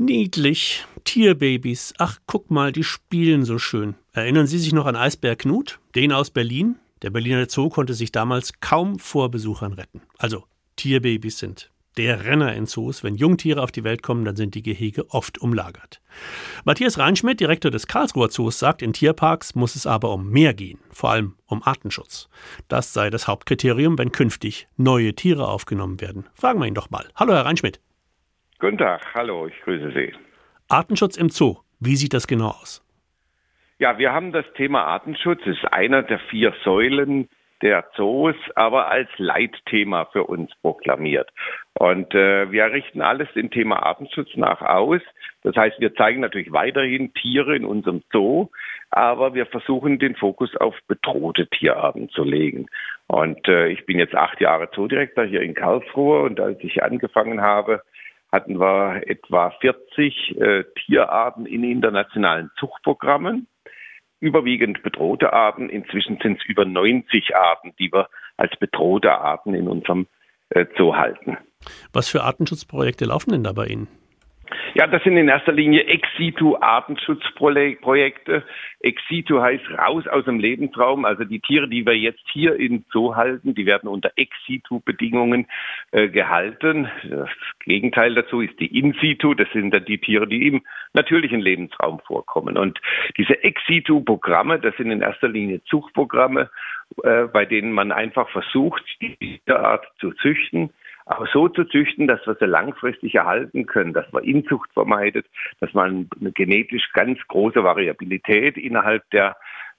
Niedlich. Tierbabys. Ach, guck mal, die spielen so schön. Erinnern Sie sich noch an Eisbär Knut? Den aus Berlin? Der Berliner Zoo konnte sich damals kaum vor Besuchern retten. Also, Tierbabys sind der Renner in Zoos. Wenn Jungtiere auf die Welt kommen, dann sind die Gehege oft umlagert. Matthias Reinschmidt, Direktor des Karlsruher Zoos, sagt, in Tierparks muss es aber um mehr gehen, vor allem um Artenschutz. Das sei das Hauptkriterium, wenn künftig neue Tiere aufgenommen werden. Fragen wir ihn doch mal. Hallo, Herr Reinschmidt. Guten Tag, hallo, ich grüße Sie. Artenschutz im Zoo, wie sieht das genau aus? Ja, wir haben das Thema Artenschutz, ist einer der vier Säulen der Zoos aber als Leitthema für uns proklamiert. Und äh, wir richten alles dem Thema Artenschutz nach aus. Das heißt, wir zeigen natürlich weiterhin Tiere in unserem Zoo, aber wir versuchen den Fokus auf bedrohte Tierarten zu legen. Und äh, ich bin jetzt acht Jahre Zoodirektor hier in Karlsruhe und als ich angefangen habe, hatten wir etwa 40 äh, Tierarten in internationalen Zuchtprogrammen überwiegend bedrohte Arten. Inzwischen sind es über 90 Arten, die wir als bedrohte Arten in unserem äh, Zoo halten. Was für Artenschutzprojekte laufen denn da bei Ihnen? Ja, das sind in erster Linie Ex-situ-Artenschutzprojekte. Ex-situ heißt raus aus dem Lebensraum. Also die Tiere, die wir jetzt hier in Zoo halten, die werden unter Ex-situ-Bedingungen äh, gehalten. Das Gegenteil dazu ist die In-situ. Das sind dann die Tiere, die im natürlichen Lebensraum vorkommen. Und diese Ex-situ-Programme, das sind in erster Linie Zuchtprogramme, äh, bei denen man einfach versucht, die Tierart zu züchten aber so zu züchten, dass wir sie langfristig erhalten können, dass man Inzucht vermeidet, dass man eine genetisch ganz große Variabilität innerhalb der,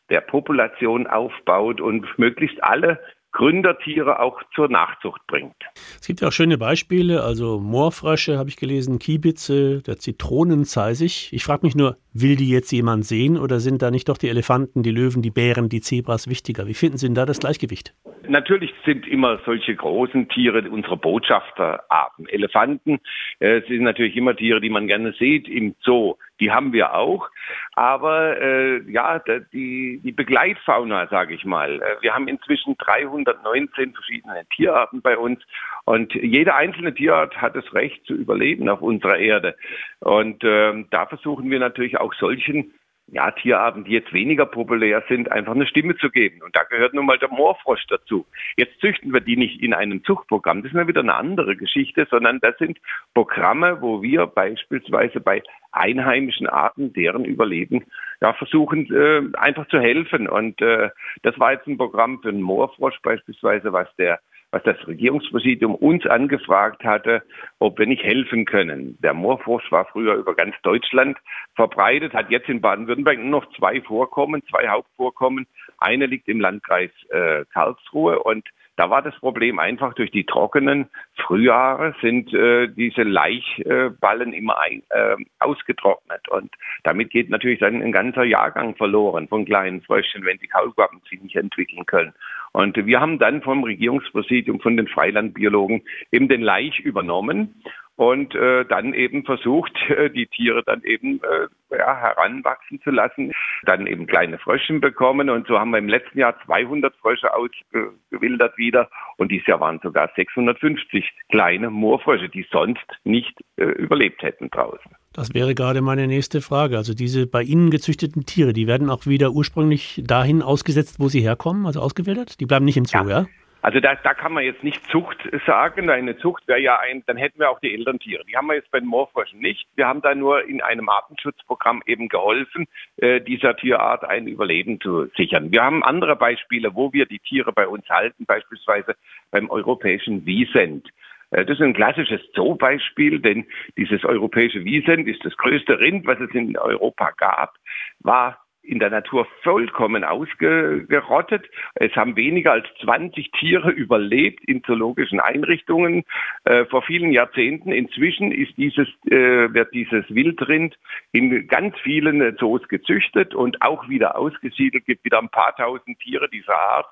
der Population aufbaut und möglichst alle Gründertiere auch zur Nachzucht bringt. Es gibt ja auch schöne Beispiele, also Moorfrösche habe ich gelesen, Kiebitze, der Zitronenzeisig. Ich frage mich nur, will die jetzt jemand sehen oder sind da nicht doch die Elefanten, die Löwen, die Bären, die Zebras wichtiger? Wie finden Sie denn da das Gleichgewicht? Natürlich sind immer solche großen Tiere unsere Botschafterarten. Elefanten äh, sind natürlich immer Tiere, die man gerne sieht im Zoo. Die haben wir auch. Aber äh, ja, die, die Begleitfauna, sage ich mal. Äh, wir haben inzwischen 319 verschiedene Tierarten bei uns. Und jede einzelne Tierart hat das Recht zu überleben auf unserer Erde. Und äh, da versuchen wir natürlich auch solchen ja, Tierarten, die jetzt weniger populär sind, einfach eine Stimme zu geben. Und da gehört nun mal der Moorfrosch dazu. Jetzt züchten wir die nicht in einem Zuchtprogramm. Das ist ja wieder eine andere Geschichte, sondern das sind Programme, wo wir beispielsweise bei einheimischen Arten, deren Überleben, ja, versuchen äh, einfach zu helfen. Und äh, das war jetzt ein Programm für den Moorfrosch beispielsweise, was der was das Regierungspräsidium uns angefragt hatte, ob wir nicht helfen können. Der Moorfrosch war früher über ganz Deutschland verbreitet, hat jetzt in Baden-Württemberg nur noch zwei Vorkommen, zwei Hauptvorkommen. Eine liegt im Landkreis äh, Karlsruhe und da war das Problem einfach durch die trockenen Frühjahre sind äh, diese Laichballen immer ein, äh, ausgetrocknet und damit geht natürlich dann ein ganzer Jahrgang verloren von kleinen Fröschchen, wenn die Kaulquappen sich nicht entwickeln können. Und wir haben dann vom Regierungspräsidium, von den Freilandbiologen eben den Laich übernommen und äh, dann eben versucht, äh, die Tiere dann eben äh, ja, heranwachsen zu lassen, dann eben kleine Fröschen bekommen und so haben wir im letzten Jahr 200 Frösche ausgewildert wieder und dieses Jahr waren sogar 650 kleine Moorfrösche, die sonst nicht äh, überlebt hätten draußen. Das wäre gerade meine nächste Frage. Also diese bei Ihnen gezüchteten Tiere, die werden auch wieder ursprünglich dahin ausgesetzt, wo sie herkommen, also ausgewildert? Die bleiben nicht im Zoo, ja? ja? Also da, da kann man jetzt nicht Zucht sagen. Eine Zucht wäre ja ein, dann hätten wir auch die Elterntiere. Die haben wir jetzt bei den Moorfröschen nicht. Wir haben da nur in einem Artenschutzprogramm eben geholfen, äh, dieser Tierart ein Überleben zu sichern. Wir haben andere Beispiele, wo wir die Tiere bei uns halten, beispielsweise beim europäischen Wiesent. Äh, das ist ein klassisches Zoobeispiel, denn dieses europäische Wiesent ist das größte Rind, was es in Europa gab, war in der Natur vollkommen ausgerottet. Es haben weniger als 20 Tiere überlebt in zoologischen Einrichtungen äh, vor vielen Jahrzehnten. Inzwischen ist dieses, äh, wird dieses Wildrind in ganz vielen Zoos gezüchtet und auch wieder ausgesiedelt. Es gibt wieder ein paar tausend Tiere dieser Art.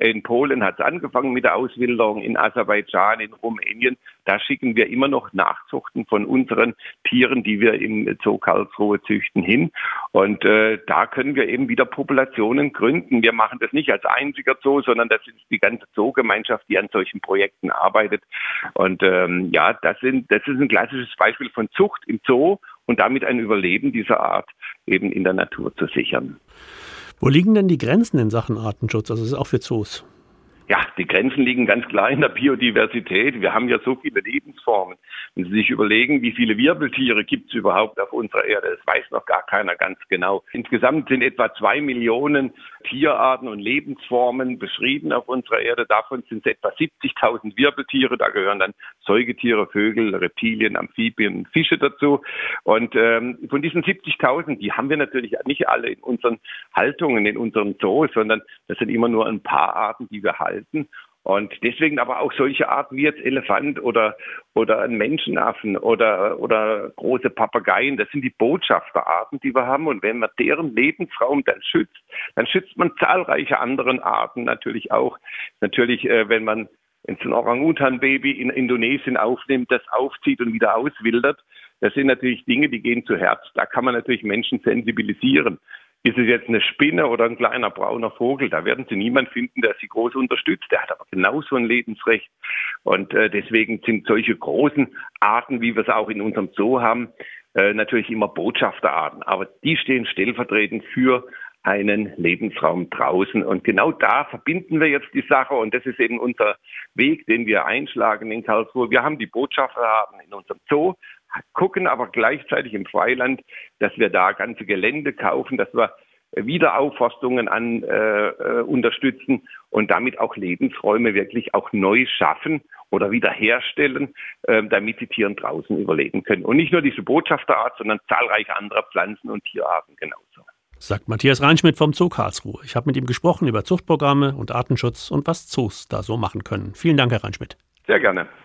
In Polen hat es angefangen mit der Auswilderung, in Aserbaidschan, in Rumänien. Da schicken wir immer noch Nachzuchten von unseren Tieren, die wir im Zoo Karlsruhe züchten, hin. Und äh, da können wir eben wieder Populationen gründen. Wir machen das nicht als einziger Zoo, sondern das ist die ganze Zoogemeinschaft, die an solchen Projekten arbeitet. Und ähm, ja, das, sind, das ist ein klassisches Beispiel von Zucht im Zoo und damit ein Überleben dieser Art eben in der Natur zu sichern. Wo liegen denn die Grenzen in Sachen Artenschutz? Also das ist auch für Zoos. Ja, die Grenzen liegen ganz klar in der Biodiversität. Wir haben ja so viele Lebensformen. Wenn Sie sich überlegen, wie viele Wirbeltiere gibt es überhaupt auf unserer Erde, das weiß noch gar keiner ganz genau. Insgesamt sind etwa zwei Millionen Tierarten und Lebensformen beschrieben auf unserer Erde. Davon sind es etwa 70.000 Wirbeltiere. Da gehören dann Säugetiere, Vögel, Reptilien, Amphibien, Fische dazu. Und ähm, von diesen 70.000, die haben wir natürlich nicht alle in unseren Haltungen, in unseren Zoos, sondern das sind immer nur ein paar Arten, die wir halten halten. Und deswegen aber auch solche Arten wie jetzt Elefant oder, oder ein Menschenaffen oder, oder große Papageien, das sind die Botschafterarten, die wir haben. Und wenn man deren Lebensraum dann schützt, dann schützt man zahlreiche andere Arten natürlich auch. Natürlich, äh, wenn man wenn ein Orang-Utan-Baby in Indonesien aufnimmt, das aufzieht und wieder auswildert, das sind natürlich Dinge, die gehen zu Herz. Da kann man natürlich Menschen sensibilisieren. Ist es jetzt eine Spinne oder ein kleiner brauner Vogel? Da werden Sie niemand finden, der Sie groß unterstützt. Der hat aber genauso ein Lebensrecht. Und äh, deswegen sind solche großen Arten, wie wir es auch in unserem Zoo haben, äh, natürlich immer Botschafterarten. Aber die stehen stellvertretend für einen Lebensraum draußen. Und genau da verbinden wir jetzt die Sache. Und das ist eben unser Weg, den wir einschlagen in Karlsruhe. Wir haben die Botschafterarten in unserem Zoo, gucken aber gleichzeitig im Freiland, dass wir da ganze Gelände kaufen, dass wir Wiederaufforstungen an äh, äh, unterstützen und damit auch Lebensräume wirklich auch neu schaffen oder wiederherstellen, äh, damit die Tiere draußen überleben können. Und nicht nur diese Botschafterart, sondern zahlreiche andere Pflanzen und Tierarten genauso. Sagt Matthias Reinschmidt vom Zoo Karlsruhe. Ich habe mit ihm gesprochen über Zuchtprogramme und Artenschutz und was Zoos da so machen können. Vielen Dank, Herr Reinschmidt. Sehr gerne.